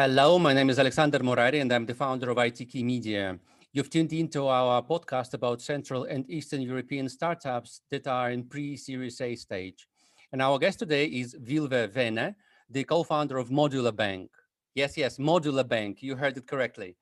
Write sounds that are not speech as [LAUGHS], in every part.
Hello, my name is Alexander Morari, and I'm the founder of ITKeyMedia. You've tuned into our podcast about Central and Eastern European startups that are in pre-Series A stage. And our guest today is Vilve Vene, the co-founder of Modular Bank. Yes, yes, Modular Bank. You heard it correctly.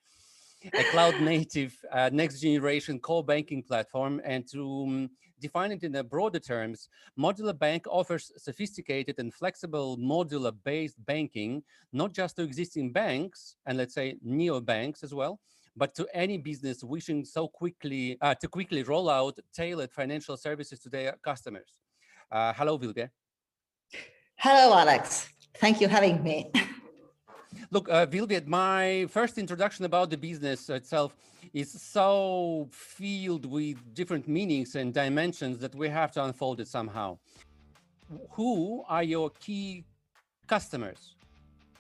A cloud-native, uh, next-generation core banking platform, and to um, define it in a broader terms, Modular Bank offers sophisticated and flexible modular-based banking, not just to existing banks and let's say neo-banks as well, but to any business wishing so quickly uh, to quickly roll out tailored financial services to their customers. Uh, hello, Vilve. Hello, Alex. Thank you having me. [LAUGHS] Look, uh, Vilviet, my first introduction about the business itself is so filled with different meanings and dimensions that we have to unfold it somehow. Who are your key customers?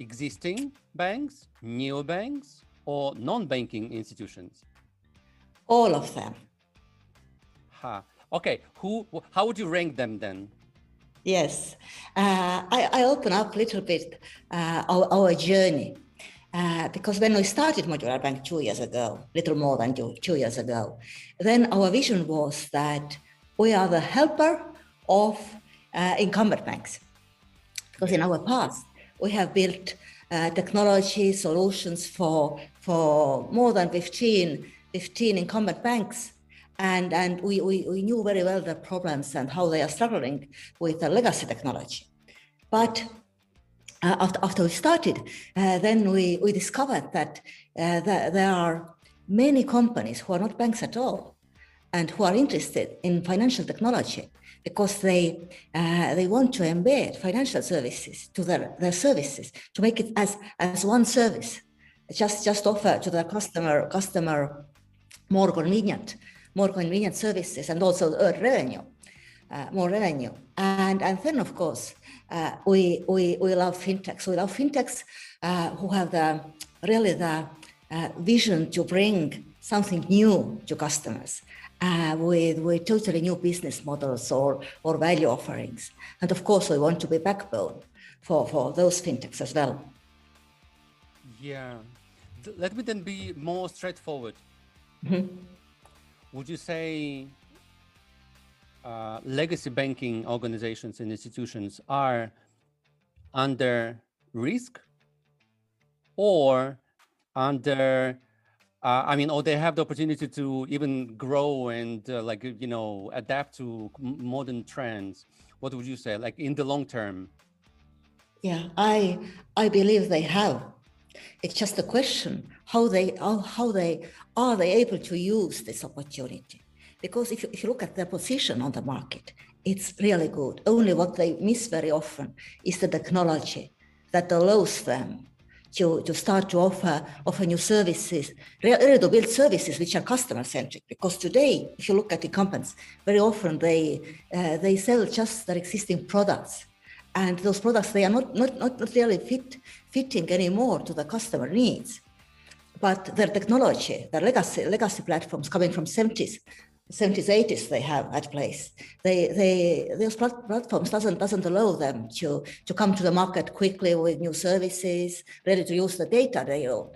Existing banks, new banks, or non-banking institutions? All of them. Ha. Okay. Who? How would you rank them then? Yes, uh, I, I, open up a little bit uh, our, our, journey uh, because when we started Modular Bank two years ago, little more than two, two years ago, then our vision was that we are the helper of uh, incumbent banks. Because in our past, we have built uh, technology solutions for, for more than 15, 15 incumbent banks and and we, we, we knew very well the problems and how they are struggling with the legacy technology but uh, after, after we started uh, then we, we discovered that uh, the, there are many companies who are not banks at all and who are interested in financial technology because they uh, they want to embed financial services to their, their services to make it as as one service just just offer to the customer customer more convenient more convenient services and also revenue, uh, more revenue. And, and then, of course, uh, we, we, we love fintechs. We love fintechs uh, who have the, really the uh, vision to bring something new to customers. Uh, with, with totally new business models or, or value offerings. And of course, we want to be backbone for, for those fintechs as well. Yeah. Let me then be more straightforward. Mm -hmm would you say uh, legacy banking organizations and institutions are under risk or under uh, I mean, or they have the opportunity to even grow and uh, like, you know, adapt to modern trends. What would you say, like in the long term? Yeah, I I believe they have. It's just a question how they how, how they are they able to use this opportunity. Because if you, if you look at their position on the market, it's really good. Only what they miss very often is the technology that allows them to, to start to offer offer new services, really to build services which are customer centric. Because today, if you look at incumbents, very often they uh, they sell just their existing products and those products they are not not not, really fit fitting anymore to the customer needs but their technology their legacy legacy platforms coming from 70s 70s 80s they have at place. They they those platforms doesn't doesn't allow them to to come to the market quickly with new services ready to use the data they own.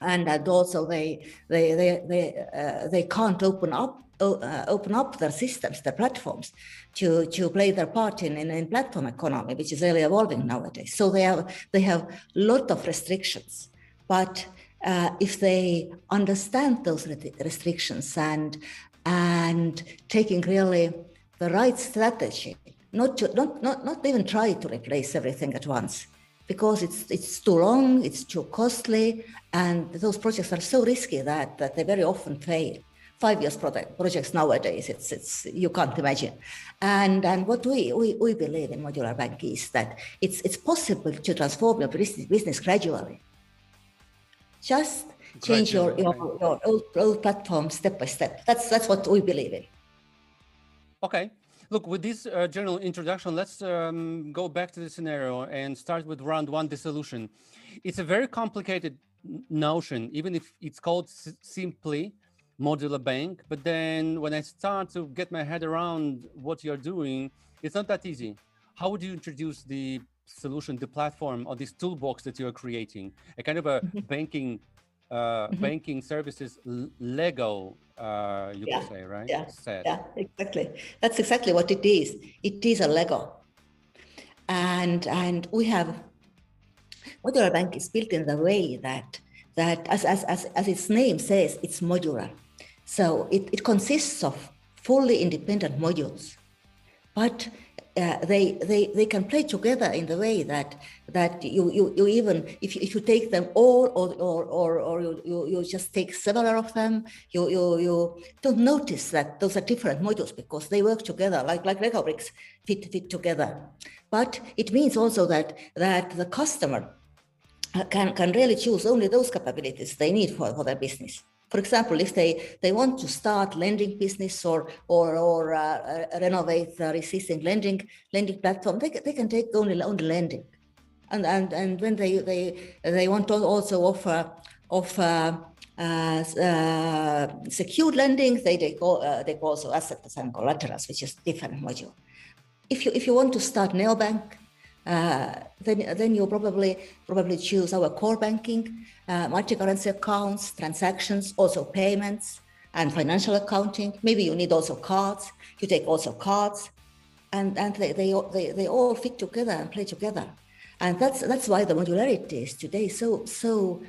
And and also they they they they, uh, they can't open up uh, open up their systems, their platforms, to to play their part in, in, in platform economy, which is really evolving nowadays. So they have they have a lot of restrictions, but uh, if they understand those restrictions and and taking really the right strategy, not to not not not even try to replace everything at once, because it's it's too long, it's too costly, and those projects are so risky that that they very often fail five years project, projects nowadays. It's, it's, you can't imagine. And, and what we, we, we believe in Modular Bank is that it's, it's possible to transform your business gradually. Just change your, your, your old, old platform step by step. That's, that's what we believe in. Okay. Look, with this uh, general introduction, let's um, go back to the scenario and start with round one, dissolution. It's a very complicated notion, even if it's called simply modular bank. But then when I start to get my head around what you're doing, it's not that easy. How would you introduce the solution, the platform, or this toolbox that you're creating, a kind of a mm-hmm. banking uh, mm-hmm. banking services Lego, uh, you yeah. could say, right? Yeah, Set. yeah, exactly. That's exactly what it is. It is a Lego, and and we have modular bank is built in the way that that as as as, as its name says, it's modular. So it, it consists of fully independent modules, but uh, they, they, they can play together in the way that that you, you, you even if you, if you take them all or or, or, or you, you, you just take several of them you, you you don't notice that those are different modules because they work together like like Lego bricks fit fit together. But it means also that that the customer uh, can can really choose only those capabilities they need for, for their business for example, if they, they want to start lending business or or, or uh, uh, renovate the existing lending lending platform, they, they can take only only lending, and and and when they they they want to also offer offer uh, uh, secured lending, they take uh, they call also assets and collaterals, which is a different module. If you if you want to start neobank, uh, then then you probably probably choose our core banking, uh, multi-currency accounts, transactions, also payments and financial accounting. Maybe you need also cards. You take also cards, and and they they they, they all fit together and play together, and that's that's why the modularity is today so so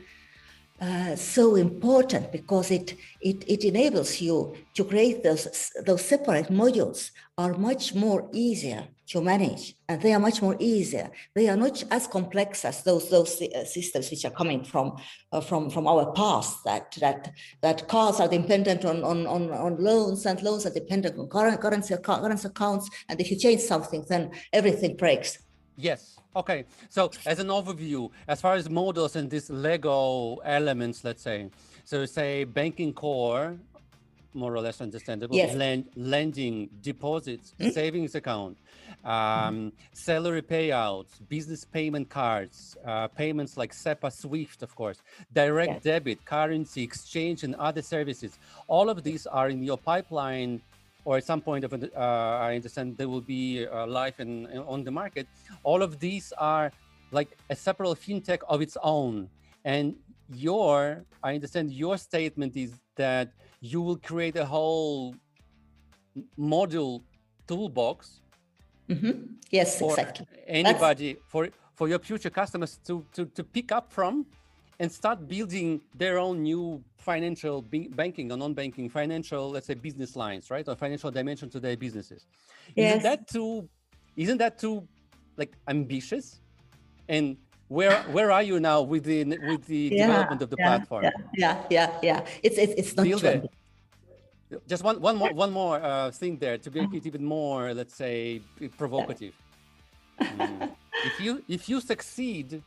uh, so important because it, it, it enables you to create those, those separate modules are much more easier to manage and they are much more easier. They are not as complex as those, those uh, systems which are coming from, uh, from, from our past that, that, that cars are dependent on, on, on, on loans and loans are dependent on current, currency, currency accounts. And if you change something, then everything breaks. Yes, Okay, so as an overview, as far as models and these Lego elements, let's say, so say banking core, more or less understandable, yes. Lend, lending, deposits, mm-hmm. savings account, um, salary payouts, business payment cards, uh, payments like SEPA, SWIFT, of course, direct yes. debit, currency exchange, and other services. All of these are in your pipeline or at some point of uh, I understand they will be uh, live in, on the market. All of these are like a separate fintech of its own. And your, I understand your statement is that you will create a whole module toolbox. Mm-hmm. Yes, for exactly. Anybody That's... for for your future customers to, to to pick up from and start building their own new financial banking or non-banking financial, let's say business lines, right? Or financial dimension to their businesses. Yes. Isn't that too, isn't that too like ambitious? And where where are you now with the with the yeah, development of the yeah, platform? Yeah, yeah, yeah, yeah. It's it's, it's not Still Just one one more one more uh, thing there to make it even more, let's say, provocative. Mm. [LAUGHS] If you if you succeed,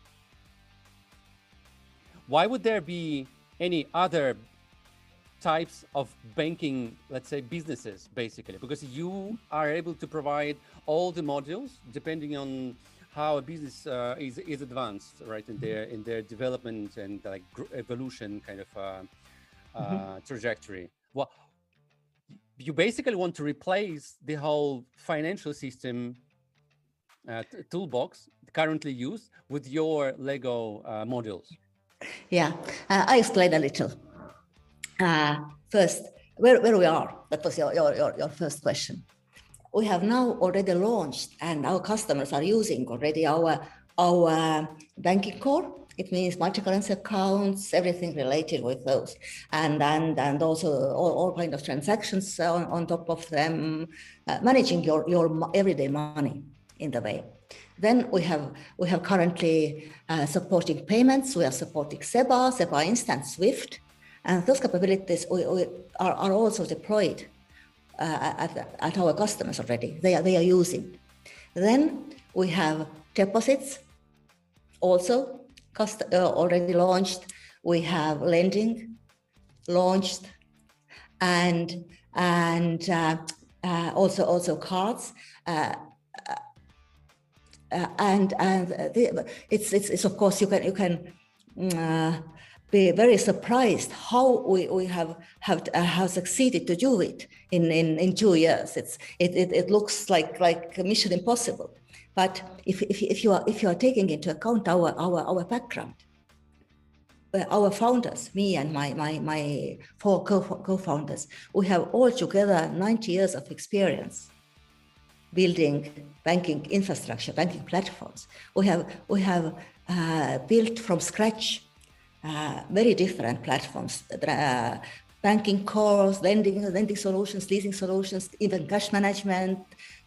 why would there be any other types of banking, let's say businesses, basically, because you are able to provide all the modules depending on how a business uh, is is advanced, right, in their in their development and like evolution kind of uh, uh, mm-hmm. trajectory. Well, you basically want to replace the whole financial system uh, toolbox currently used with your Lego uh, modules. Yeah, uh, I explain a little. Uh, first, where, where we are, that was your, your, your, your first question. We have now already launched and our customers are using already our, our banking core. It means multi-currency accounts, everything related with those, and and and also all, all kind of transactions on, on top of them, uh, managing your your everyday money in the way. Then we have we have currently uh, supporting payments. We are supporting SEPA, SEPA Instant, SWIFT, and those capabilities we, we are, are also deployed uh, at, at our customers already. They are they are using. Then we have deposits, also cost, uh, already launched. We have lending launched, and and uh, uh, also also cards. Uh, uh, and and the, it's, it's it's of course you can you can uh, be very surprised how we, we have have uh, have succeeded to do it in, in, in two years. It's it, it, it looks like like mission impossible, But if, if, if, you, are, if you are taking into account our, our, our background, uh, our founders, me and my, my, my four co- co-founders, we have all together 90 years of experience building banking infrastructure, banking platforms. We have, we have uh, built from scratch uh, very different platforms, uh, banking cores, lending, lending solutions, leasing solutions, even cash management,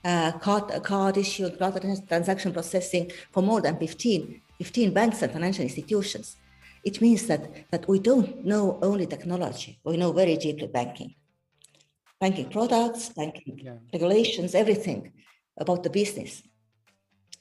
uh, card, card issue, card transaction processing for more than 15, 15 banks and financial institutions. It means that, that we don't know only technology, we know very deeply banking. Banking products, banking yeah. regulations, everything about the business.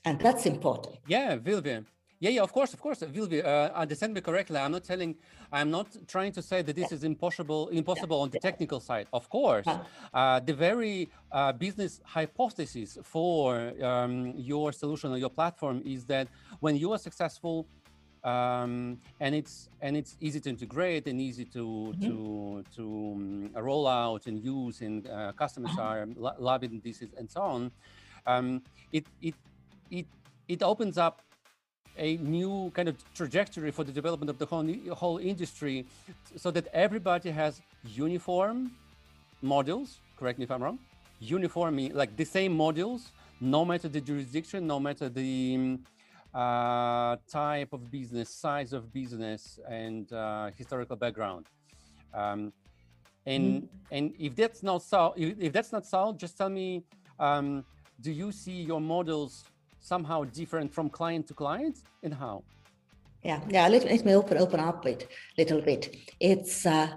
And that's important. Yeah, Vilve. Yeah, yeah, of course, of course, Vilve. Uh, understand me correctly. I'm not telling, I'm not trying to say that this is impossible, impossible on the technical side. Of course, uh, the very uh, business hypothesis for um, your solution or your platform is that when you are successful, um, and it's and it's easy to integrate and easy to mm-hmm. to to um, roll out and use, and uh, customers uh-huh. are lo- loving this and so on. Um, it it it it opens up a new kind of trajectory for the development of the whole, whole industry so that everybody has uniform modules correct me if i'm wrong uniform like the same modules no matter the jurisdiction no matter the uh, type of business size of business and uh, historical background um, and mm. and if that's not so if, if, that's not so just tell me um, do you see your models somehow different from client to client and how? Yeah, yeah. Let, let me open open up a little bit. It's uh,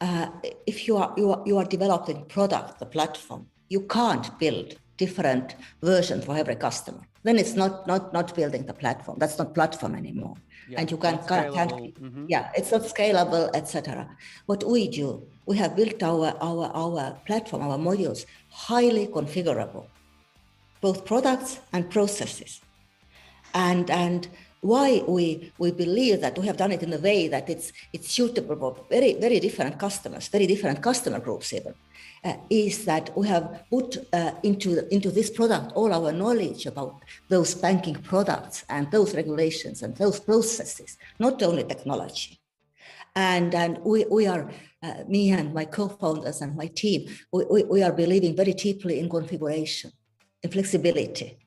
uh, if you are you are you are developing product, the platform, you can't build different version for every customer. Then it's not not not building the platform. That's not platform anymore. Yeah, and you can can't, can't mm-hmm. yeah, it's not scalable, etc. What we do, we have built our our our platform, our modules highly configurable both products and processes. And, and why we, we believe that we have done it in a way that it's, it's suitable for very, very different customers, very different customer groups even, uh, is that we have put uh, into, into this product all our knowledge about those banking products and those regulations and those processes, not only technology. And, and we, we are, uh, me and my co-founders and my team, we, we, we are believing very deeply in configuration and flexibility.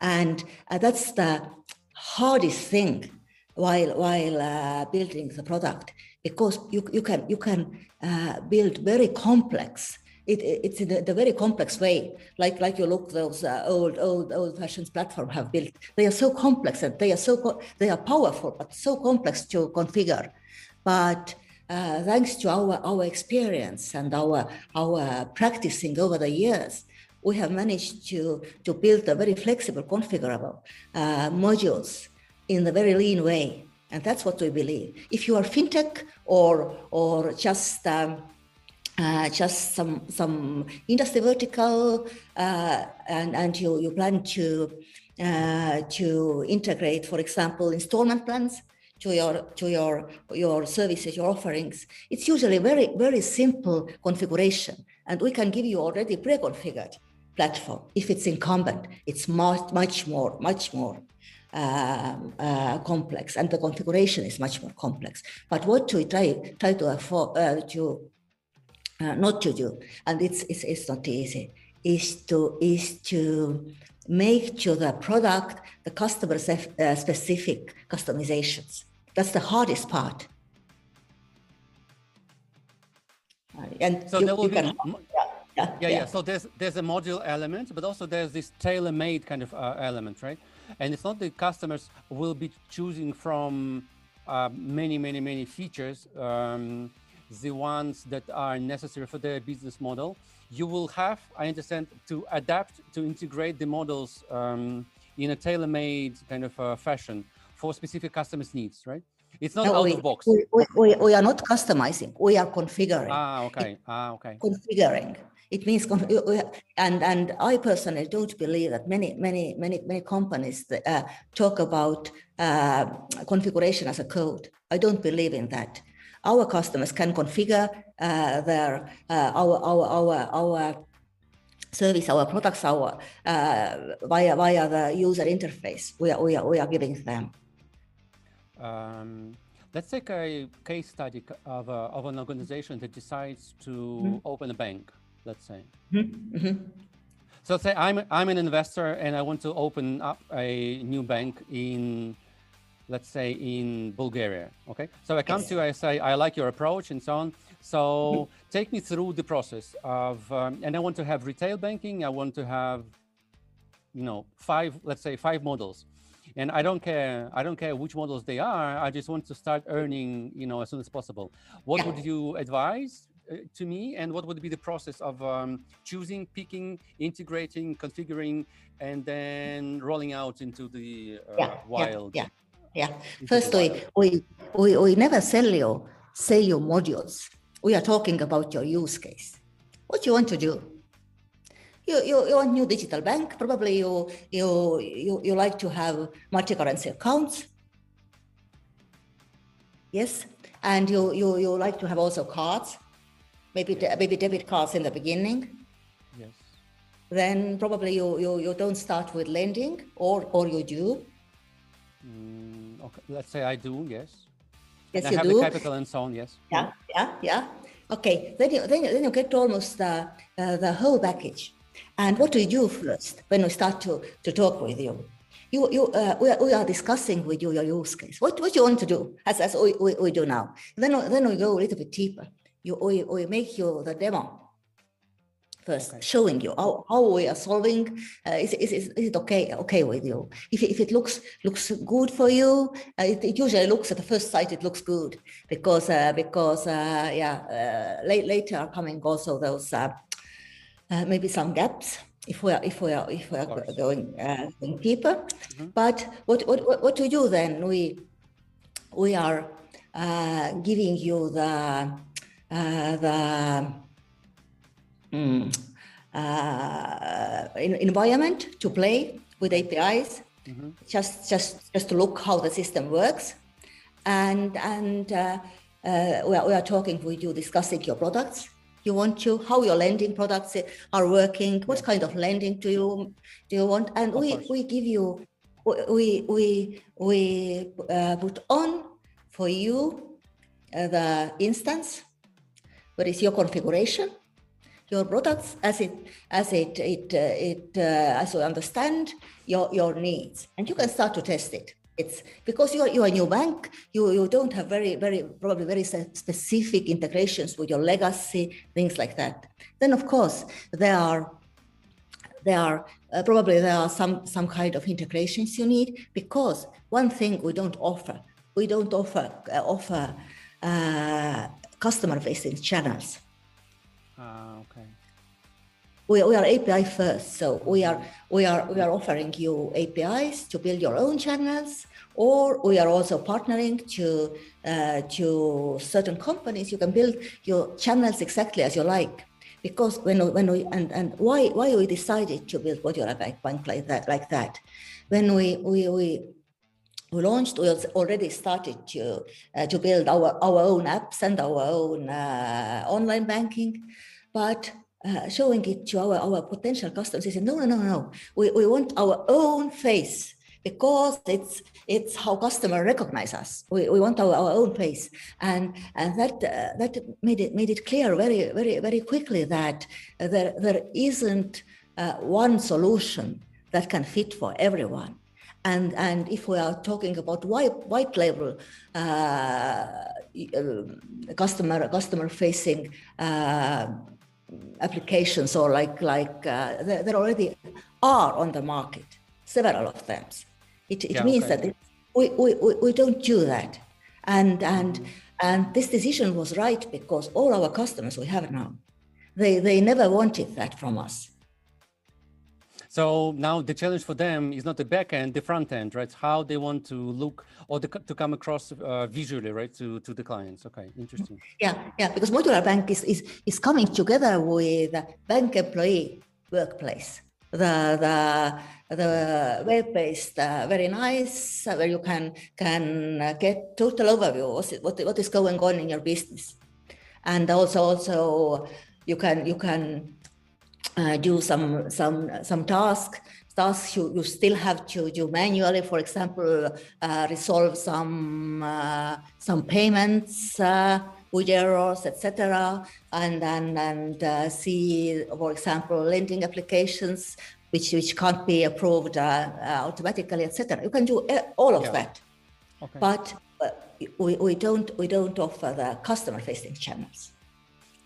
And uh, that's the hardest thing while while uh, building the product because you, you can you can uh, build very complex. It, it's in a, the very complex way like like you look those uh, old old old fashioned platform have built. They are so complex and they are so they are powerful but so complex to configure. But uh, thanks to our our experience and our our practicing over the years we have managed to, to build a very flexible, configurable uh, modules in a very lean way. And that's what we believe. If you are fintech or, or just um, uh, just some some industry vertical, uh, and and you you plan to uh, to integrate, for example, installment plans to your to your your services, your offerings. It's usually very very simple configuration, and we can give you already pre-configured platform. If it's incumbent, it's much, much more, much more uh, uh, complex, and the configuration is much more complex. But what we try try to afford uh, to uh, not to do, and it's, it's it's not easy, is to is to make to the product the customer uh, specific customizations. That's the hardest part. And so you, there will be can, yeah [LAUGHS] yeah, yeah, yeah. So there's there's a module element, but also there's this tailor-made kind of uh, element, right? And it's not the customers will be choosing from uh, many, many, many features, um, the ones that are necessary for their business model. You will have, I understand, to adapt to integrate the models um, in a tailor-made kind of uh, fashion for specific customers' needs, right? It's not no, out we, of box. We, we, we, are not customizing. We are configuring. Ah, okay. Ah, okay. Configuring. It means, and and I personally don't believe that many many many many companies uh, talk about uh, configuration as a code. I don't believe in that. Our customers can configure uh, their uh, our our our our service, our products, our uh, via via the user interface we are, we are, we are giving them. Um, let's take a case study of, a, of an organization that decides to mm-hmm. open a bank, let's say. Mm-hmm. Mm-hmm. So say I'm, I'm an investor and I want to open up a new bank in, let's say in Bulgaria, okay? So I come yes. to you, I say, I like your approach and so on. So mm-hmm. take me through the process of, um, and I want to have retail banking. I want to have, you know, five, let's say five models and I don't care. I don't care which models they are. I just want to start earning, you know, as soon as possible. What yeah. would you advise to me, and what would be the process of um, choosing, picking, integrating, configuring, and then rolling out into the uh, yeah, wild? Yeah, yeah. yeah. First, we, we we never sell you sell you modules. We are talking about your use case. What you want to do you, you, you want new digital bank. Probably you, you, you, you like to have multi-currency accounts. Yes. And you, you, you like to have also cards, maybe, de- maybe debit cards in the beginning. Yes. Then probably you, you, you don't start with lending or, or you do. Mm, okay. Let's say I do, yes. Yes, I you have do. the capital and so on, yes. Yeah, yeah, yeah. Okay, then you, then you, then you get almost the, uh, the whole package. And what do you do first when we start to, to talk with you? You, you, uh, we, are, we are discussing with you your use case. What, what you want to do, as, as we, we, we do now. Then, then we go a little bit deeper. You, we, we make you the demo first, okay. showing you how, how we are solving. Uh, is, is, is, is it okay okay with you? If, if it looks looks good for you, uh, it, it, usually looks at the first sight it looks good because uh, because uh, yeah uh, late, later are coming also those uh, uh, maybe some gaps if we are if we are if we are going, uh, going deeper. Mm-hmm. But what, what what to do then? We we are uh, giving you the uh, the um, environment to play with APIs. Mm-hmm. Just just just to look how the system works, and and uh, uh, we, are, we are talking with you, discussing your products. You want to, how your lending products are working, what kind of lending do you do you want, and we we give you we we we uh, put on for you uh, the instance, what is your configuration, your products as it as it it uh, it uh, as you understand your your needs, and you can start to test it. It's because you are you are a new bank you you don't have very very probably very specific integrations with your legacy things like that. Then of course there are there are uh, probably there are some some kind of integrations you need because one thing we don't offer we don't offer uh, offer uh, customer facing channels. Uh, okay. We, we are API first, so we are we are we are offering you APIs to build your own channels, or we are also partnering to uh, to certain companies. You can build your channels exactly as you like, because when when we and, and why why we decided to build modular bank, bank like that like that, when we we we we launched, we already started to uh, to build our, our own apps and our own uh, online banking, but uh, showing it to our, our potential customers. They said, no, no, no, no. We, we want our own face because it's it's how customer recognize us. We, we want our, our own face, and and that uh, that made it made it clear very very very quickly that there there isn't uh, one solution that can fit for everyone. And, and if we are talking about white, white label uh, uh customer customer facing uh, applications or like like uh, there, there, already are on the market several of them. It, it yeah, means okay. that it, we, we, we don't do that. And and and this decision was right because all our customers we have now they they never wanted that from us so now the challenge for them is not the back end, the front end, right? How they want to look or the, to come across uh, visually, right, to, to the clients. Okay, interesting. Yeah, yeah, because modular bank is, is, is coming together with bank employee workplace. The the the web-based, uh, very nice, uh, where you can can get total overview what what is going on in your business, and also also you can you can uh, do some some some task tasks you, you still have to do manually. For example uh, resolve some uh, some payments uh, with errors etc and and and uh, see for example lending applications which which can't be approved uh, automatically etc you can do all of yeah. that. Okay. but we, we don't we don't offer the customer facing channels.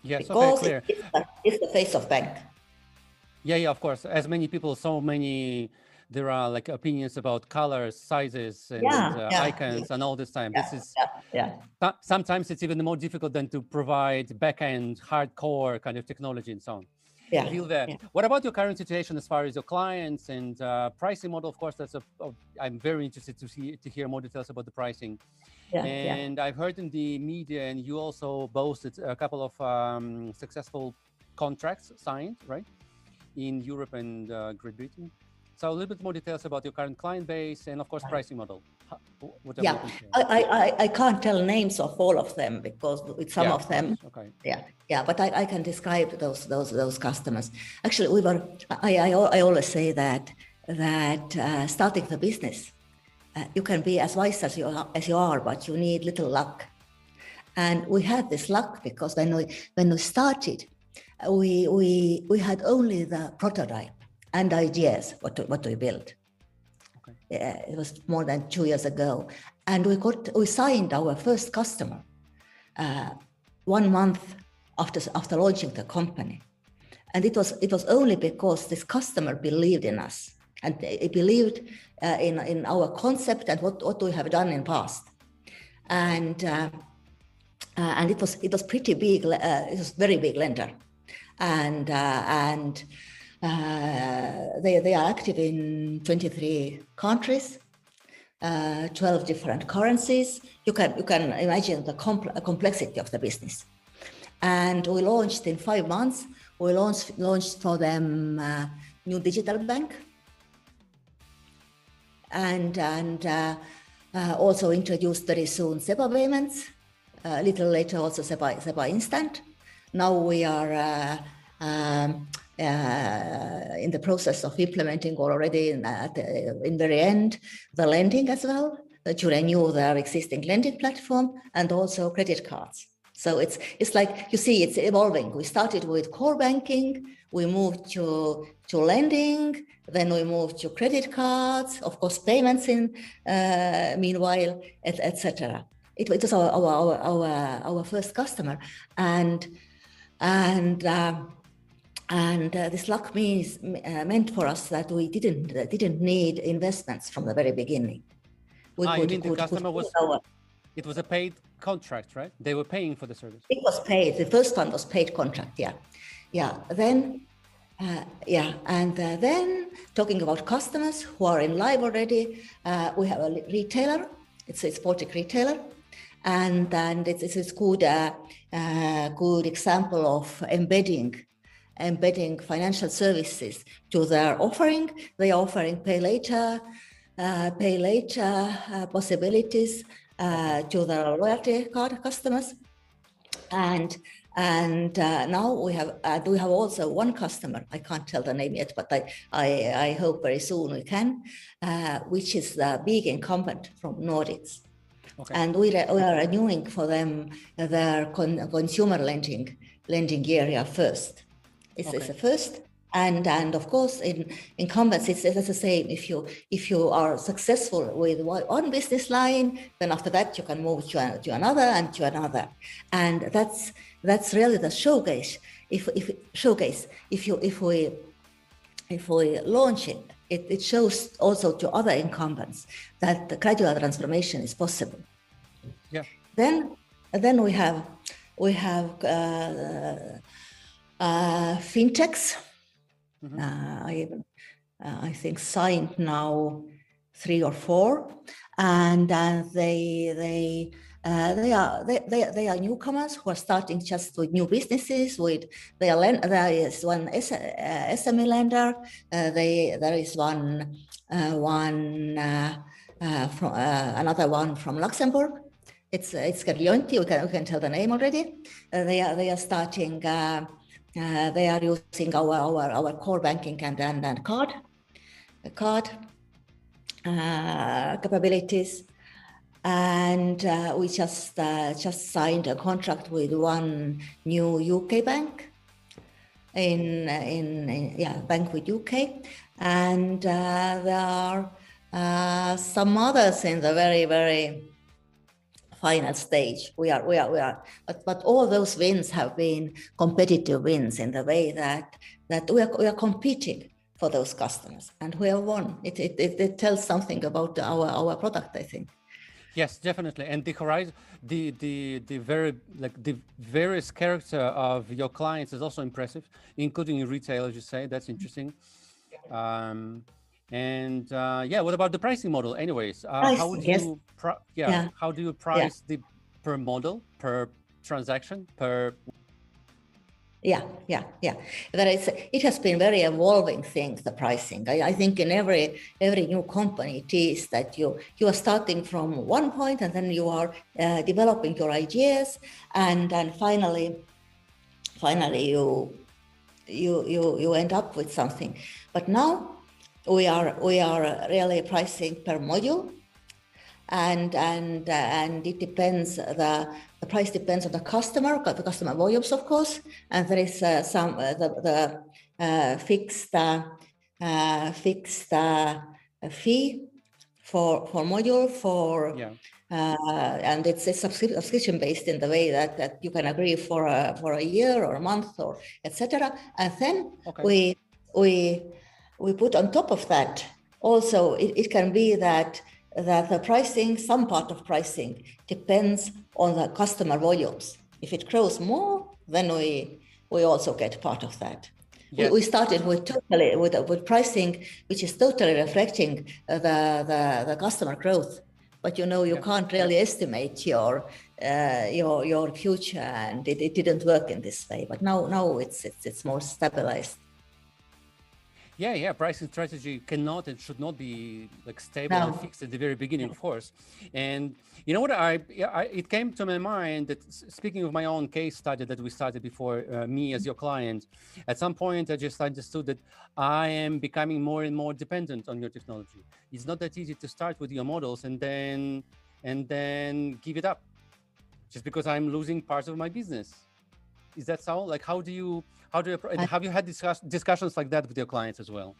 Yes because okay, it's, the, it's the face of bank yeah, yeah, of course. As many people, so many, there are like opinions about colors, sizes, and yeah, uh, yeah, icons, yeah. and all this time. this is yeah, sometimes it's even more difficult than to provide backend, hardcore kind of technology and so on. Yeah. Feel that. What about your current situation as far as your clients and uh, pricing model? Of course, that's a. a I'm very interested to see to hear more details about the pricing. Yeah, and I've heard in the media, and you also boasted a couple of um, successful contracts signed, right? In Europe and uh, Great Britain. So a little bit more details about your current client base and of course pricing model. yeah, I, I, I can't tell names of all of them because with some yeah, of them, okay. yeah, yeah, but I, I can describe those those those customers. Actually, we were. I I, I always say that that uh, starting the business, uh, you can be as wise as you are, as you are, but you need little luck. And we had this luck because when we when we started, we, we, we had only the prototype and ideas what to, what to build. Okay. Yeah, it was more than two years ago, and we got we signed our first customer uh, one month after after launching the company, and it was it was only because this customer believed in us and he believed uh, in in our concept and what what we have done in past, and. Uh, uh and it was it was pretty big. Uh, it was very big lender, and uh, and uh, they they are active in 23 countries. Uh, 12 different currencies. You can you can imagine the compl- complexity of the business. And we launched in five months. We launched launched for them uh, new digital bank, and and uh, uh, also introduced very soon SEPA payments. a little later also SEPA, SEPA Instant, now we are uh, um, uh, in the process of implementing already in, uh, the, in very end the lending as well to renew their existing lending platform and also credit cards. So it's it's like you see, it's evolving. We started with core banking, we moved to to lending, then we moved to credit cards, of course, payments in uh, meanwhile, etc. Et it, it was our our, our our our first customer, and and um, and uh, this luck means uh, meant for us that we didn't uh, didn't need investments from the very beginning. We ah, could, mean could, the customer was our, it was a paid contract, right? They were paying for the service. It was paid. The first one was paid contract. Yeah, yeah. Then. Uh, yeah, and uh, then talking about customers who are in live already, uh, we have a retailer. It's a sporting retailer and and it's, it's a good uh, uh, good example of embedding embedding financial services to their offering. They are offering pay later, uh, pay later uh, possibilities uh, to their loyalty card customers, and and uh, now we have uh, we have also one customer. I can't tell the name yet, but I I, I hope very soon we can, uh, which is the big incumbent from Nordics. Okay. And we, re- we are renewing for them their con- consumer lending lending area first. This okay. it's the first. And, and of course, in incumbents, it's, it's the same. If you if you are successful with one business line, then after that you can move to, to another and to another, and that's that's really the showcase. If if showcase if you if we if we launch it, it, it shows also to other incumbents that the gradual transformation is possible. Yeah. Then, then we have we have uh, uh, fintechs. Mm-hmm. Uh, I, uh, I think signed now three or four, and uh, they they. Uh, they are they, they, they are newcomers who are starting just with new businesses. With they are lend, there is one SME lender. they there is one one from another one from Luxembourg it's it's Gerlionti. We can we can tell the name already. Uh, they are they are starting uh, uh, they are using our, our, our core banking and, and, and card, card uh, capabilities. And uh, we just uh, just signed a contract with one new UK bank in, in, in yeah bank with UK, and uh, there are uh, some others in the very very final stage. We are, we are, we are, but, but all those wins have been competitive wins in the way that, that we are, we are competing for those customers and we have won. It, it, it, it tells something about our, our product, I think. Yes, definitely. And the horizon, the the the very like the various character of your clients is also impressive, including in retail, as you say. That's interesting. Um, and uh, yeah, what about the pricing model? Anyways, uh, how would yes. you yeah, yeah, how do you price yeah. the per model, per transaction, per yeah yeah yeah. That is it has been very evolving thing the pricing. I, I, think in every every new company it is that you you are starting from one point and then you are uh, developing your ideas and then finally finally you you you you end up with something. But now we are we are really pricing per module and and uh, and it depends the the price depends on the customer the customer volumes of course and there is uh, some uh, the, the uh, fixed uh, uh, fixed fee for for module for yeah. and it's a subscription based in the way that, that you can agree for a for a year or a month or etc and then okay. we we we put on top of that also it, it can be that that the pricing some part of pricing depends on the customer volumes. If it grows more then we we also get part of that. We, we, started with totally with, with pricing which is totally reflecting the, the, the customer growth. But you know you yeah. can't really estimate your uh, your your future and it, it didn't work in this way. But now now it's it's, it's more stabilized yeah, yeah. Pricing strategy cannot and should not be like stable no. and fixed at the very beginning, of course. And you know what? I, I it came to my mind that speaking of my own case study that we started before, uh, me as your client, at some point I just understood that I am becoming more and more dependent on your technology. It's not that easy to start with your models and then and then give it up, just because I'm losing parts of my business. Is that so? Like, how do you how do you have you had discuss, discussions like that with your clients as well?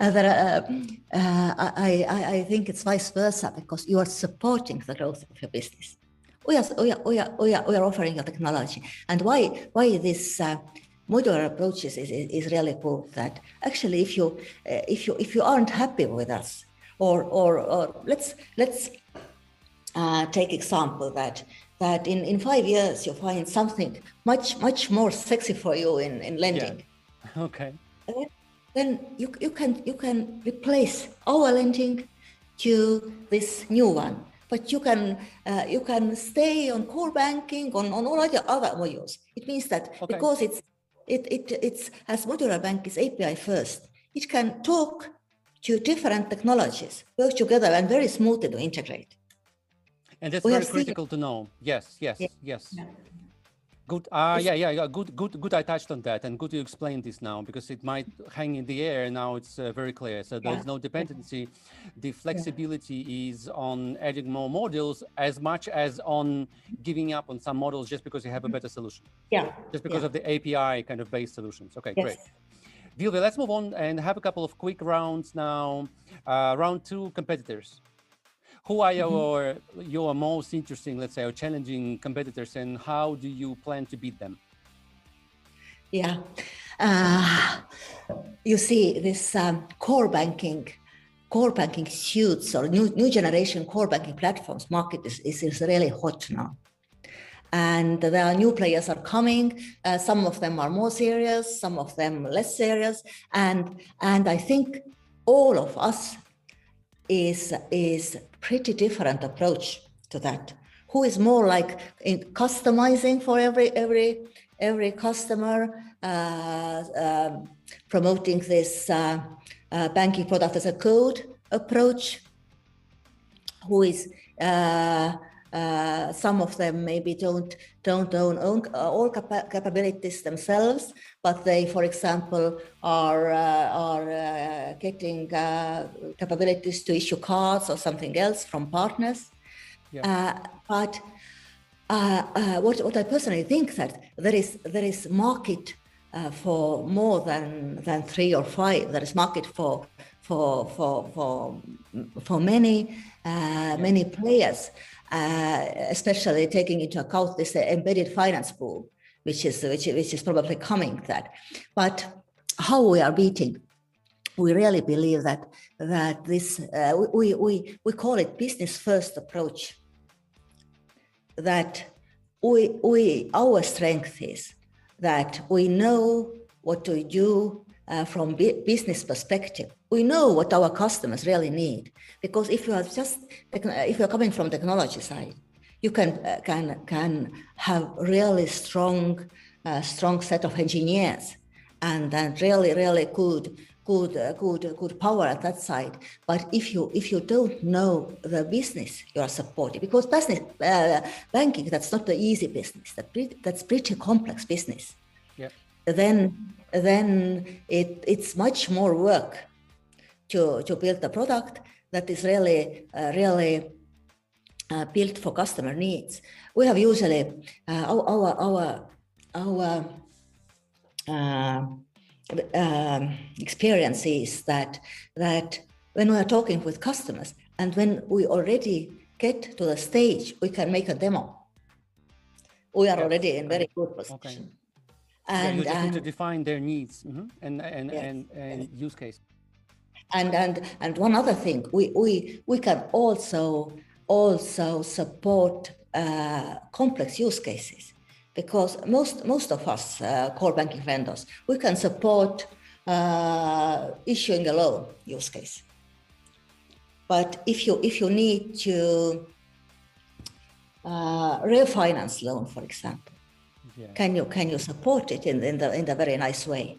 Uh, [LAUGHS] that, uh, uh, I, I, I think it's vice versa because you are supporting the growth of your business. We are, we are, we are, we are, we are offering a technology. And why, why this uh, modular approach is, is, is really cool that actually if you, uh, if you, if you aren't happy with us or, or, or let's, let's uh, take example that that in, in five years you'll find something much much more sexy for you in, in lending. Yeah. Okay. Then, then you, you can you can replace our lending to this new one. But you can uh, you can stay on core banking on, on all other other modules. It means that okay. because it's it, it it's as modular bank is API first, it can talk to different technologies, work together and very smoothly to integrate. And that's we very critical to know. Yes, yes, yeah. yes. Yeah. Good. Uh, yeah, yeah, yeah. Good, good, good. I touched on that, and good you explained this now because it might hang in the air. Now it's uh, very clear. So there's no dependency. The flexibility is on adding more modules as much as on giving up on some models just because you have a better solution. Yeah. Just because yeah. of the API kind of based solutions. Okay, yes. great. Vilvia, let's move on and have a couple of quick rounds now. Uh, round two competitors who are your your most interesting let's say or challenging competitors and how do you plan to beat them? Yeah. Uh, you see this um, core banking core banking suits or new, new generation core banking platforms market is, is, is really hot now. And there are new players are coming. Uh, some of them are more serious some of them less serious. And and i think all of us is is pretty different approach to that. Who is more like in customizing for every every every customer uh, um, promoting this uh, uh, banking product as a code approach? Who is uh, uh, uh, some of them maybe don't don't own, own uh, all capa- capabilities themselves, but they, for example, are uh, are uh, getting uh, capabilities to issue cards or something else from partners. Yeah. but what what I personally think that there is there is market for more than than three or five. There is market for for for for for many uh, many players, uh, especially taking into account this embedded finance boom, which is which, which is probably coming. That, but how we are beating, we really believe that that this uh, we we we call it business first approach. That we we our strength is that we know what to do uh, from business perspective we know what our customers really need because if you are just if you're coming from technology side you can uh, can can have really strong uh, strong set of engineers and then really really good good uh, good good power at that side. But if you if you don't know the business you are supporting because business uh, banking that's not the easy business. That that's pretty complex business. Yeah. then then it it's much more work to, to build a product that is really, uh, really uh, built for customer needs. We have usually uh, our, our, our, our uh, um, experiences that, that when we are talking with customers and when we already get to the stage, we can make a demo. We are already in very good position. Okay. And, yeah, you just and, need to define their needs mm-hmm. and, and, yes, and, and yes. use case and and and one other thing we we we can also also support uh, complex use cases. Because most most of us uh, core banking vendors we can support uh, issuing a loan use case. But if you if you need to uh, refinance loan for example yeah. can you can you support it in, in the in the very nice way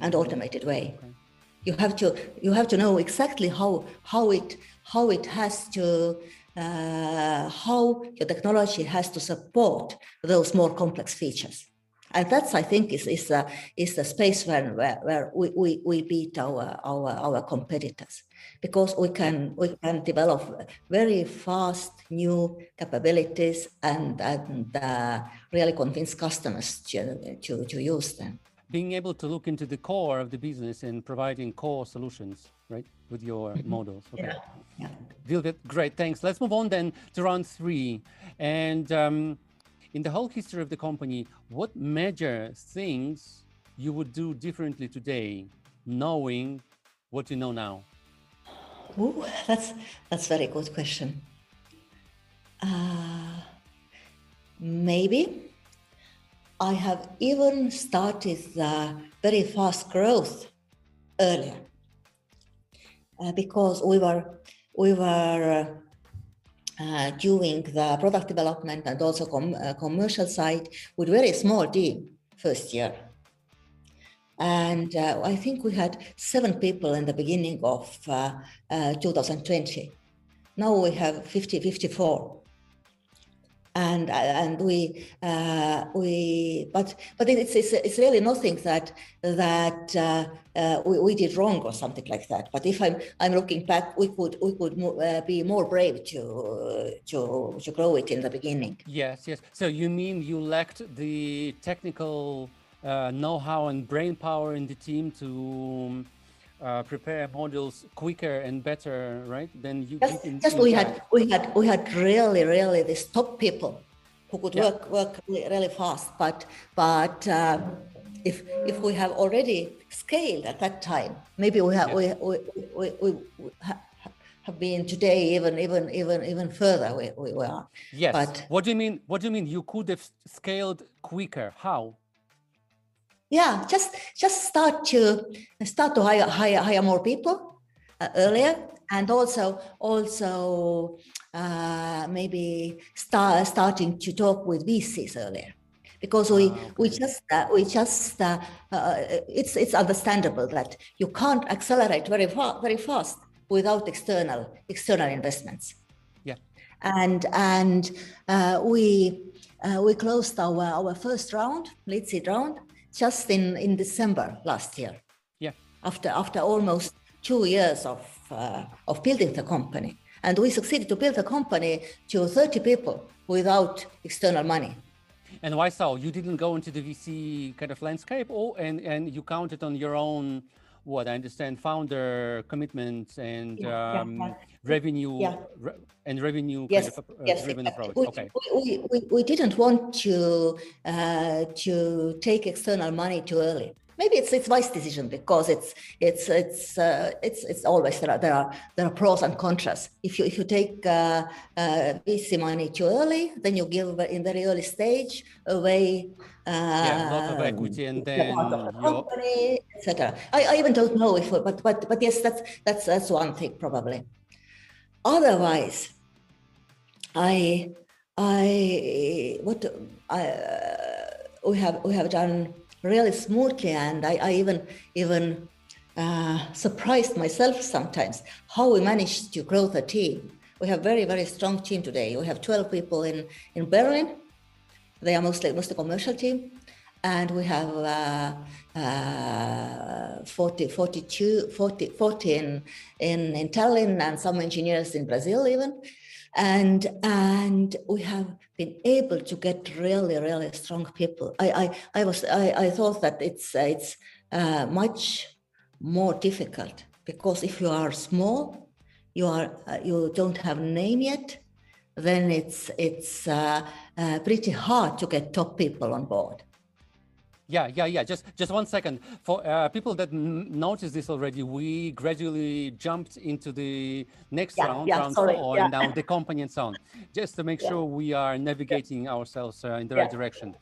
and automated way? Okay you have to you have to know exactly how how it how it has to uh, how your technology has to support those more complex features. And that's i think is is a is the space where where, where we, we, we beat our our our competitors. Because we can we can develop very fast new capabilities and and uh, really convince customers to, to to use them being able to look into the core of the business and providing core solutions, right, with your mm-hmm. models. Okay. Yeah. yeah. great, thanks. Let's move on then to round three. And um, in the whole history of the company, what major things you would do differently today, knowing what you know now? Ooh, that's that's very good question. Uh, maybe I have even started the very fast growth earlier uh, because we were we were uh, doing the product development and also com- uh, commercial side with very small team first year. And uh, I think we had seven people in the beginning of uh, uh, 2020. Now we have 50, 54 and and we uh, we but but it's, it's it's really nothing that that uh, uh, we, we did wrong or something like that. But if I'm I'm looking back, we could we could uh, be more brave to to to grow it in the beginning. Yes, yes. So you mean you lacked the technical uh, know-how and brain power in the team to uh, prepare modules quicker and better, right? Then you just, just we had we had we had really really these top people who could yeah. work work really, really, fast. But but uh, if if we have already scaled at that time, maybe we have yeah. we, we, we, we, we have been today even even even even further we, we are. Yes. But what do you mean? What do you mean? You could have scaled quicker? How? Yeah just just start to start to hire hire, hire more people uh, earlier. And also also uh, maybe start starting to talk with VCs earlier. Because we oh, okay. we just uh, we just uh, uh, it's it's understandable that you can't accelerate very far very fast without external external investments. Yeah. And and uh, we uh, we closed our our first round, lead seed round, just in in December last year. Yeah. After after almost two years of uh, of building the company, and we succeeded to build a company to 30 people without external money. And why so? You didn't go into the VC kind of landscape, or and and you counted on your own what I understand founder commitments and yeah, um, yeah, yeah. revenue re and revenue yes, kind of, uh, yes, driven approach. We, okay. We, we, we didn't want to uh, to take external money too early maybe it's it's wise decision because it's it's it's uh, it's it's always there are there are there are pros and cons. If you if you take uh, uh, VC money too early, then you give in very early stage away. Uh, yeah, lot of equity and then the company, etc. I, I even don't know if, but but but yes, that's that's that's one thing probably. Otherwise, I I what I uh, we have we have done really smoothly. And I, I even even uh, surprised myself sometimes how we managed to grow the team. We have very very strong team today. We have 12 people in in Berlin. They are mostly mostly commercial team, and we have uh, uh, 40, 42, 40, 40 in, in, in Tallinn and some engineers in Brazil even. And and we have been able to get really really strong people. I i, I was I, I thought that it's it's uh, much more difficult because if you are small you are uh, you don't have name yet then it's it's uh, pretty hard to get top people on board yeah, yeah, yeah. Just just one second. For uh, people that noticed this already, we gradually jumped into the next yeah, round, yeah, round sorry, four, yeah. and now the company and so on, just to make sure we are navigating ourselves uh, in the right direction.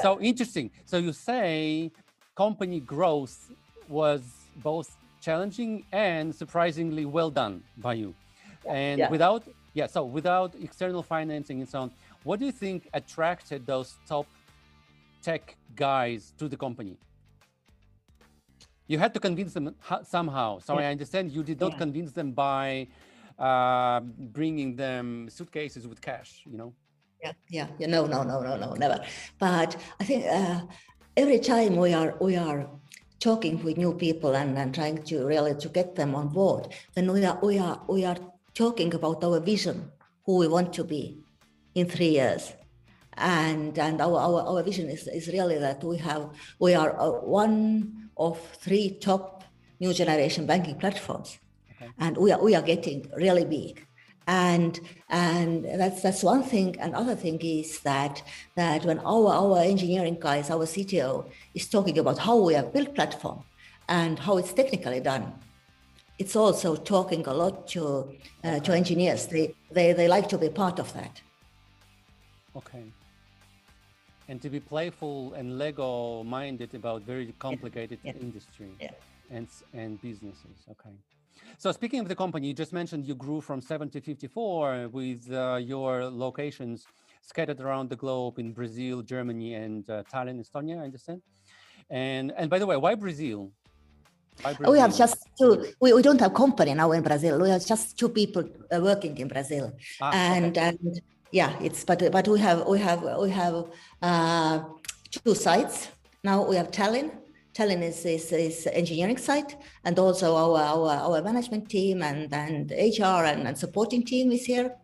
So interesting. So you say company growth was both challenging and surprisingly well done by you, and without yeah, so without external financing and so on, what do you think attracted those top tech guys to the company? You had to convince them somehow. So yeah. I understand you did not yeah. convince them by uh, bringing them suitcases with cash, you know? Yeah, yeah, yeah. No, no, no, no, no, never. But I think uh, every time we are we are talking with new people and, and trying to really to get them on board, then we are we are we are talking about our vision, who we want to be in three years. And and our, our, our vision is, is really that we have we are uh, one of three top new generation banking platforms. Okay. and we are we are getting really big. And and that's that's one thing. Another thing is that that when our our engineering guys our cto is talking about how we have built platform and how it's technically done it's also talking a lot to uh, to engineers. They, they they like to be part of that okay and to be playful and Lego minded about very complicated yeah. Industry yeah. and and businesses. Okay. So speaking of the company, you just mentioned you grew from 7 to 54 with uh, your locations scattered around the globe in Brazil, Germany, and uh, Tallinn, Estonia, I understand. And and by the way, why Brazil? Why Brazil? We have just two. We, we don't have company now in Brazil. We have just two people uh, working in Brazil, ah, and okay. and yeah it's but but we have we have we have uh, two sites. Now we have Tallinn. Tallinn is, is, is engineering site and also our, our, our management team and, and HR and, and supporting team is here.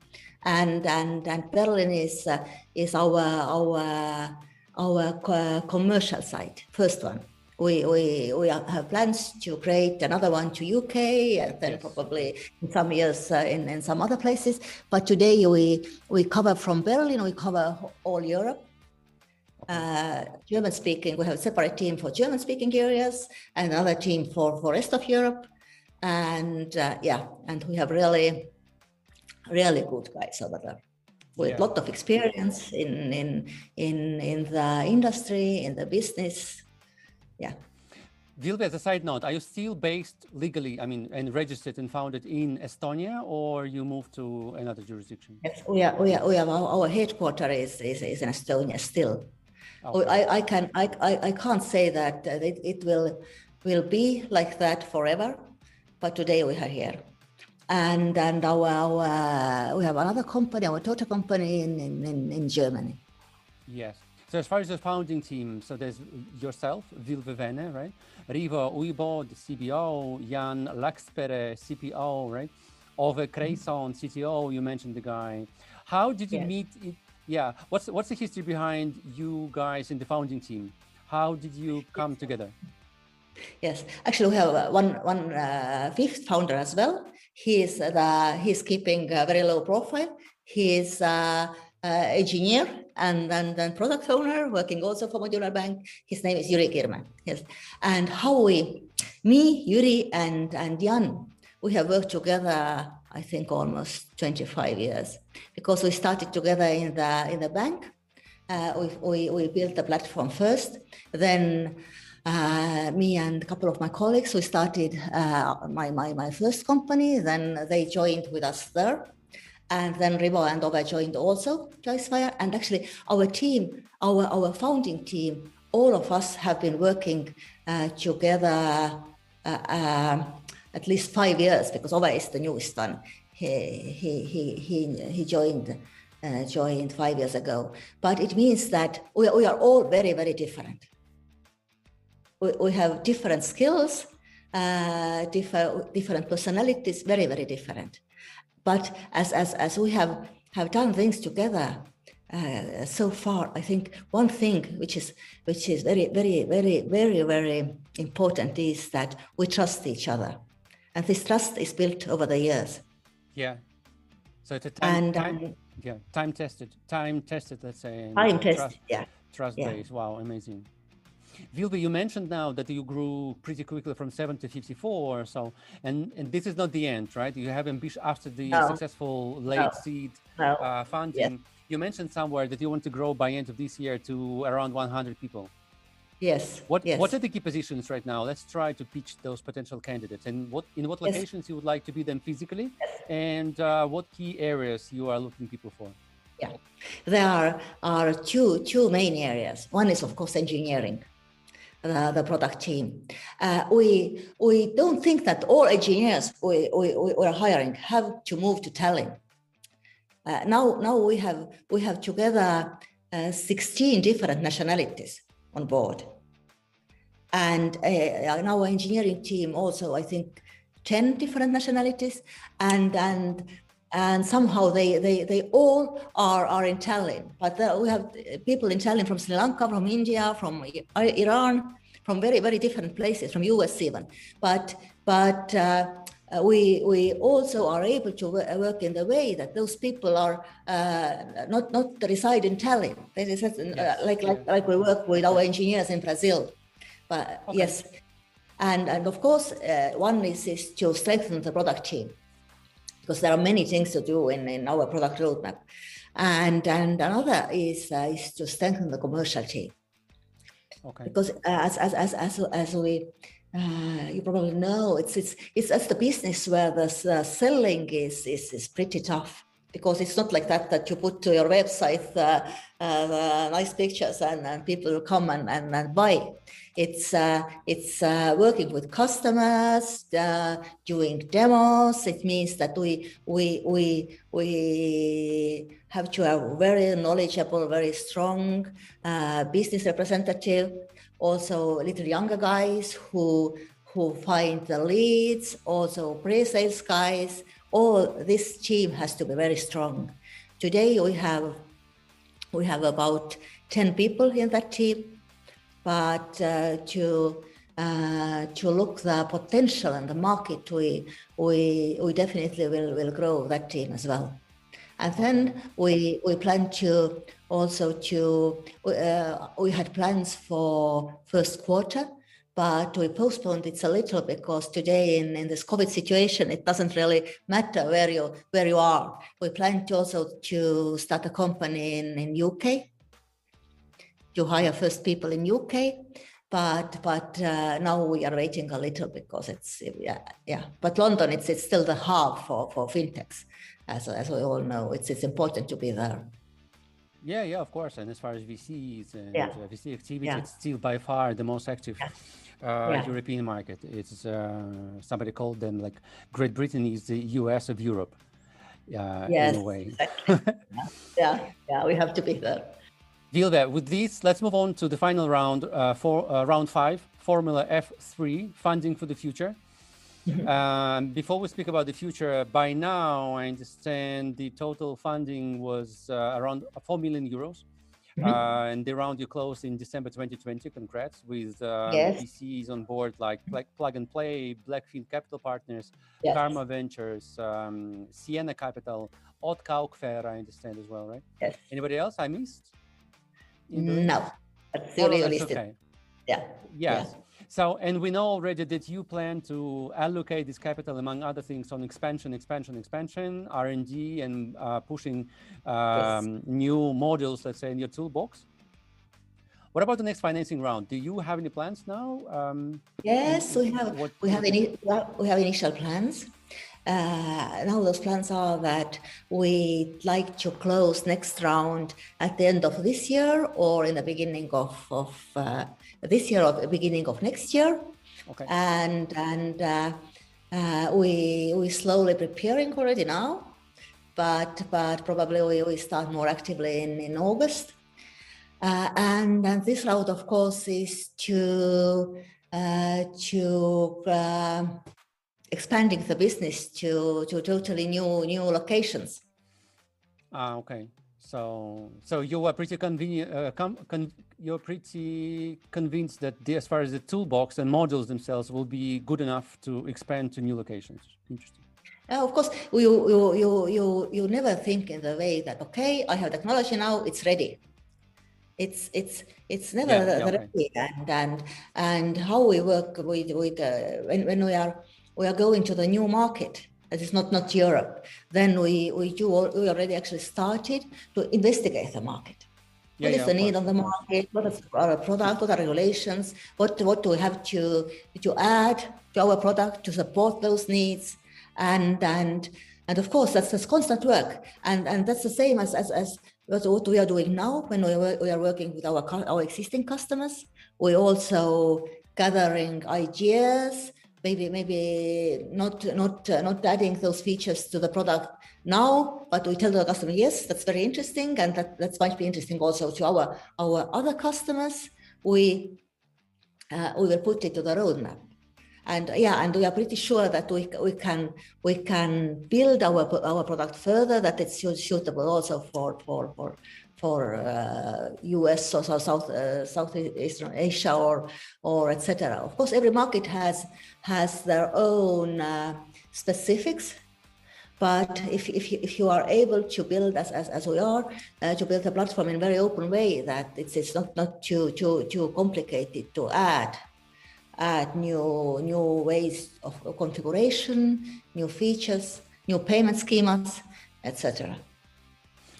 And and and Berlin is uh, is our our our commercial site first one we, we, we have plans to create another one to UK and then yes. probably in some years uh, in, in some other places. But today we, we cover from Berlin, we cover all Europe. Uh, German speaking, we have a separate team for German speaking areas and another team for, for rest of Europe. And uh, yeah, and we have really, really good guys over there with a yeah. lot of experience in, in, in, in the industry, in the business, yeah. Vilve, as a side note, are you still based legally, I mean, and registered and founded in Estonia, or you moved to another jurisdiction? Yes, we are. We are. We are our, our headquarters is, is, is in Estonia still. Okay. I, I can. I, I, I can't say that uh, it, it will will be like that forever, but today we are here. and and our, our we have another company, our daughter company in, in, in Germany. Yes. So as far as the founding team, so there's yourself, Vilve Vene, right? Rivo Uibo, the CBO, Jan Laxpere, CPO, right? Ove Creyson, CTO, you mentioned the guy. How did you yes. meet? It? Yeah. What's what's the history behind you guys in the founding team? How did you come together? Yes, actually, we have uh, one one uh, fifth founder as well. He is the he's keeping a very low profile. He is uh, uh, engineer and, then product owner working also for Modularbank. His name is Yuri Kirman. Yes, and how we, me, Yuri, and and Jan, we have worked together. I think almost 25 years because we started together in the in the bank. Uh, we, we we built the platform first, then uh, me and a couple of my colleagues, we started uh, my, my, my first company. Then they joined with us there. And then Rivo and Ove joined also Icefire. And actually, our team, our, our founding team, all of us have been working uh, together uh, um, at least five years because Ove is the newest one. He, he, he, he, he joined, uh, joined five years ago. But it means that we, we are all very, very different we, we have different skills, uh, different, different personalities, very, very different. But as, as, as we have, have done things together uh, so far, I think one thing which is, which is very, very, very, very, very important is that we trust each other. And this trust is built over the years. Yeah. So it's a time, and, time um, yeah, time tested, time tested, let's say. Time tested, yeah. Trust yeah. based. Wow, amazing. Vilve, you mentioned now that you grew pretty quickly from seven to 54 or so, and, and this is not the end, right? You have ambition after the no. successful late no. seed no. Uh, funding. Yes. You mentioned somewhere that you want to grow by end of this year to around 100 people. Yes. What yes. What are the key positions right now? Let's try to pitch those potential candidates, and what in what locations yes. you would like to be them physically, yes. and uh, what key areas you are looking people for. Yeah, there are are two two main areas. One is of course engineering the, the product team. Uh, we we don't think that all engineers we, we, we are hiring have to move to Tallinn. Uh, now now we have we have together uh, 16 different nationalities on board, and uh, in our engineering team also I think 10 different nationalities, and and and somehow they, they, they all are, are in Tallinn. But we have people in Tallinn from Sri Lanka, from India, from Iran, from very, very different places, from US even. But, but uh, we, we also are able to work in the way that those people are uh, not, not reside in Tallinn. Yes. Uh, like, like, like we work with our engineers in Brazil. But okay. yes, and, and of course, uh, one is, is to strengthen the product team because there are many things to do in, in our product roadmap. And, and another is, uh, is to strengthen the commercial team. Okay. Because uh, as, as, as, as, as we, uh, you probably know, it's, it's, it's as the business where the uh, selling is, is, is pretty tough because it's not like that that you put to your website uh, uh, nice pictures and, and people will come and, and, and buy. It's uh, it's uh, working with customers, uh, doing demos. It means that we we we we have to have very knowledgeable, very strong uh, business representative. Also, little younger guys who who find the leads. Also, pre-sales guys. All this team has to be very strong. Today we have we have about ten people in that team but uh, to uh, to look the potential and the market, we we we definitely will will grow that team as well. And then we we plan to also to uh, we had plans for first quarter, but we postponed it a little because today in, in this COVID situation, it doesn't really matter where you where you are. We plan to also to start a company in, in UK to hire first people in UK, but but uh, now we are waiting a little because it's yeah yeah. But London, it's it's still the hub for for fintechs, as as we all know. It's it's important to be there. Yeah, yeah, of course. And as far as VCs and yeah. VC activity, yeah. it's still by far the most active uh, European market. It's uh, somebody called them like Great Britain is the US of Europe. Uh, yes, in a way. Exactly. [LAUGHS] yeah, yeah, we have to be there. Vilve, with this, let's move on to the final round, uh, for uh, round five, Formula F3, funding for the future. Mm-hmm. Um, before we speak about the future, by now I understand the total funding was uh, around 4 million euros. Mm-hmm. Uh, and the round you closed in December 2020. Congrats with uh, yes. VCs on board like, like Plug and Play, Blackfin Capital Partners, yes. Karma Ventures, um, Siena Capital, Odd Kaukfer, I understand as well, right? Yes. Anybody else I missed? No, that's the only listed. Okay. Yeah. Yes. Yeah. So, and we know already that you plan to allocate this capital, among other things, on expansion, expansion, expansion, R&D, and uh, pushing um, yes. new modules, let's say, in your toolbox. What about the next financing round? Do you have any plans now? Um, yes, we have. What, we have any. We have initial plans. Uh, now those plans are that we'd like to close next round at the end of this year or in the beginning of, of uh, this year or the beginning of next year. Okay. And and uh, uh we we slowly preparing already now, but but probably we, we start more actively in, in August. Uh, and, and this route, of course, is to uh, to expanding the business to to totally new new locations. Ah, okay. So so you were pretty convenient. Uh, con, con, you're pretty convinced that the, as far as the toolbox and modules themselves will be good enough to expand to new locations. Interesting. Uh, of course, you, you you you you never think in the way that okay, I have technology now, it's ready. It's it's it's never yeah, yeah, ready, okay. and and and how we work with with uh, when when we are we are going to the new market that is not not Europe, then we we do we already actually started to investigate the market. Yeah, what is yeah, the need of the market? What is our product? What are regulations? What what do we have to to add to our product to support those needs? And and and of course that's that's constant work. And and that's the same as as as what we are doing now when we, we are working with our our existing customers. We also gathering ideas maybe maybe not not uh, not adding those features to the product now, but we tell the customer, yes, that's very interesting, and that that might be interesting also to our our other customers. We uh, we will put it to the roadmap, and yeah, and we are pretty sure that we we can we can build our our product further that it's suitable also for for for for uh, US or South uh, Southeast Asia or or etc. Of course, every market has has their own uh, specifics. But if, if, you, if you are able to build, as, as, as we are, uh, to build a platform in a very open way, that it's, it's not, not too, too, too complicated to add add new new ways of configuration, new features, new payment schemas, etc.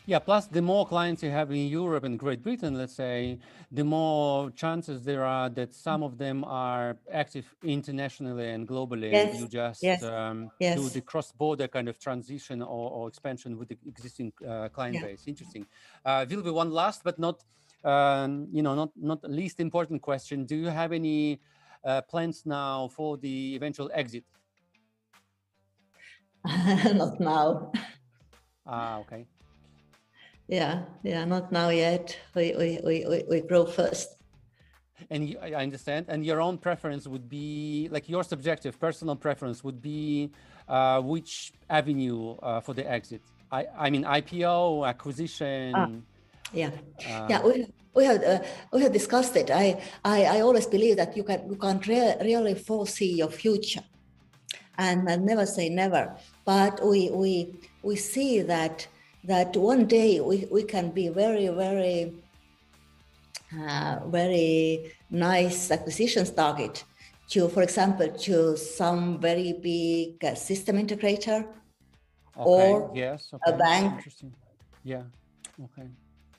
Yeah, plus the more clients you have in Europe and Great Britain, let's say, the more chances there are that some of them are active internationally and globally. Yes. And you just yes. Um, yes. do the cross-border kind of transition or, or expansion with the existing uh, client yeah. base. Interesting. Uh, be one last but not, um, you know, not not least important question. Do you have any uh, plans now for the eventual exit? [LAUGHS] not now. Ah, okay yeah yeah not now yet. We we we, we grow first. And you, i understand. And your own preference would be like your subjective personal preference would be uh, which avenue uh, for the exit? I i mean ipo acquisition? Ah, yeah. Uh, yeah we, we have uh, we have discussed it. I, I i always believe that you can you can't re- really foresee your future. And I never say never. But we we we see that that one day we, we can be very, very, uh, very nice acquisitions target to, for example, to some very big uh, system integrator okay. or yes, okay. a bank. Interesting. Yeah. Okay.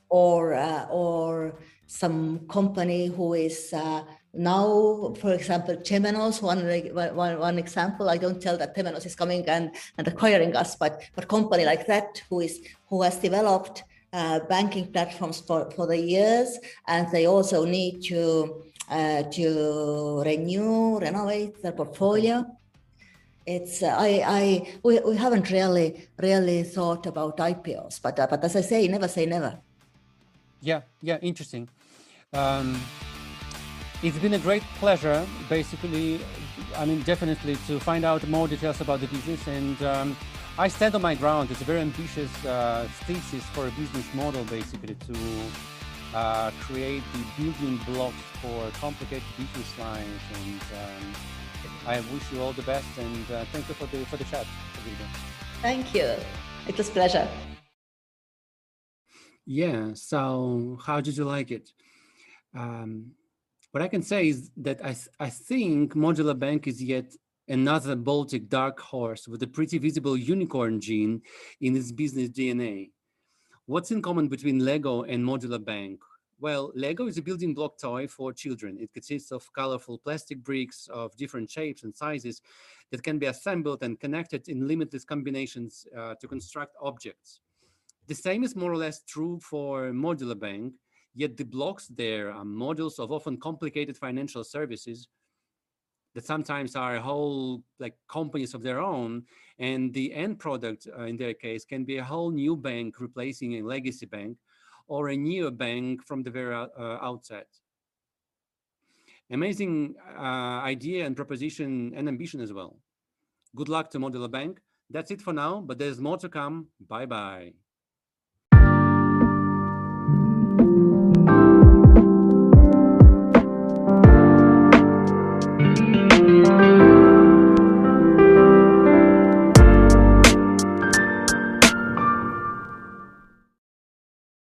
Or uh, or some company who is uh, now, for example, Temenos, one, one, one example, I don't tell that Temenos is coming and, and acquiring us, but but company like that who is who has developed uh, banking platforms for, for the years, and they also need to uh, to renew, renovate their portfolio. It's uh, I I we, we haven't really really thought about IPOs, but uh, but as I say, never say never. Yeah, yeah, interesting. Um, it's been a great pleasure, basically, I mean, definitely to find out more details about the business. And um, I stand on my ground. It's a very ambitious uh, thesis for a business model, basically, to uh, create the building blocks for complicated business lines. And um, I wish you all the best. And uh, thank you for the, for the chat. Thank you. It was pleasure. Yeah. So how did you like it? Um, what I can say is that I, th I think Modularbank is yet another Baltic dark horse with a pretty visible unicorn gene in its business DNA. What's in common between Lego and Modular Bank? Well, Lego is a building block toy for children. It consists of colorful plastic bricks of different shapes and sizes that can be assembled and connected in limitless combinations uh, to construct objects. The same is more or less true for Modularbank, yet the blocks there are modules of often complicated financial services that sometimes are whole like companies of their own and the end product uh, in their case can be a whole new bank replacing a legacy bank or a new bank from the very uh, outset. Amazing uh, idea and proposition and ambition as well. Good luck to Modularbank. That's it for now but there's more to come. Bye bye